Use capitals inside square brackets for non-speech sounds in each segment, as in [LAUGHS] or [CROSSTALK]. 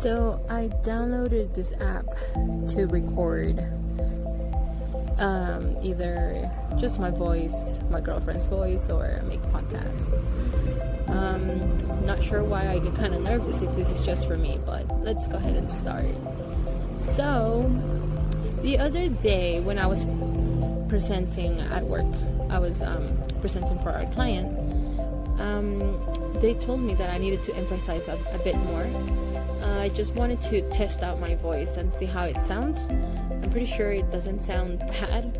So I downloaded this app to record um, either just my voice, my girlfriend's voice, or make podcasts. Um, not sure why I get kind of nervous if this is just for me, but let's go ahead and start. So, the other day when I was presenting at work, I was um, presenting for our client. Um, they told me that I needed to emphasize a, a bit more. I just wanted to test out my voice and see how it sounds. I'm pretty sure it doesn't sound bad,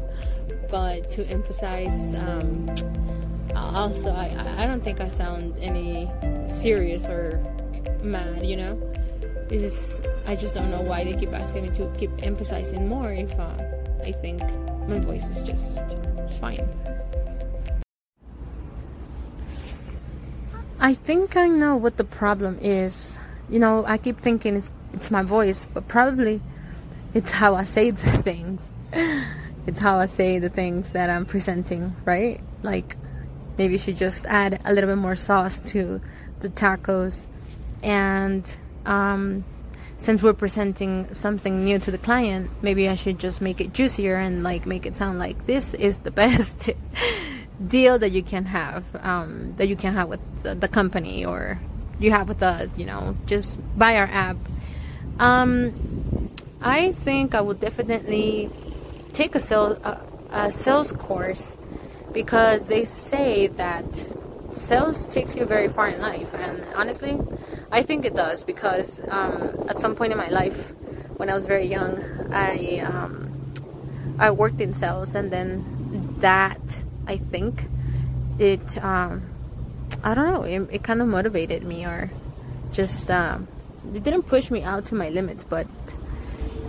but to emphasize, um, also, I, I don't think I sound any serious or mad, you know? It's just, I just don't know why they keep asking me to keep emphasizing more if uh, I think my voice is just it's fine. I think I know what the problem is. You know, I keep thinking it's it's my voice, but probably it's how I say the [LAUGHS] things. it's how I say the things that I'm presenting, right? Like maybe you should just add a little bit more sauce to the tacos and um, since we're presenting something new to the client, maybe I should just make it juicier and like make it sound like this is the [LAUGHS] best deal that you can have, um, that you can have with the, the, company or you have with us. You know, just buy our app. Um, I think I would definitely take a sales a, a sales course because they say that sales takes you very far in life, and honestly I think it does because um, at some point in my life, when I was very young, I um, I worked in sales, and then that I think it um, I don't know it, it kind of motivated me or just um, it didn't push me out to my limits, but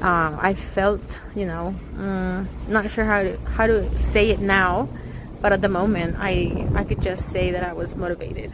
uh, I felt you know mm, not sure how to how to say it now, but at the moment I I could just say that I was motivated.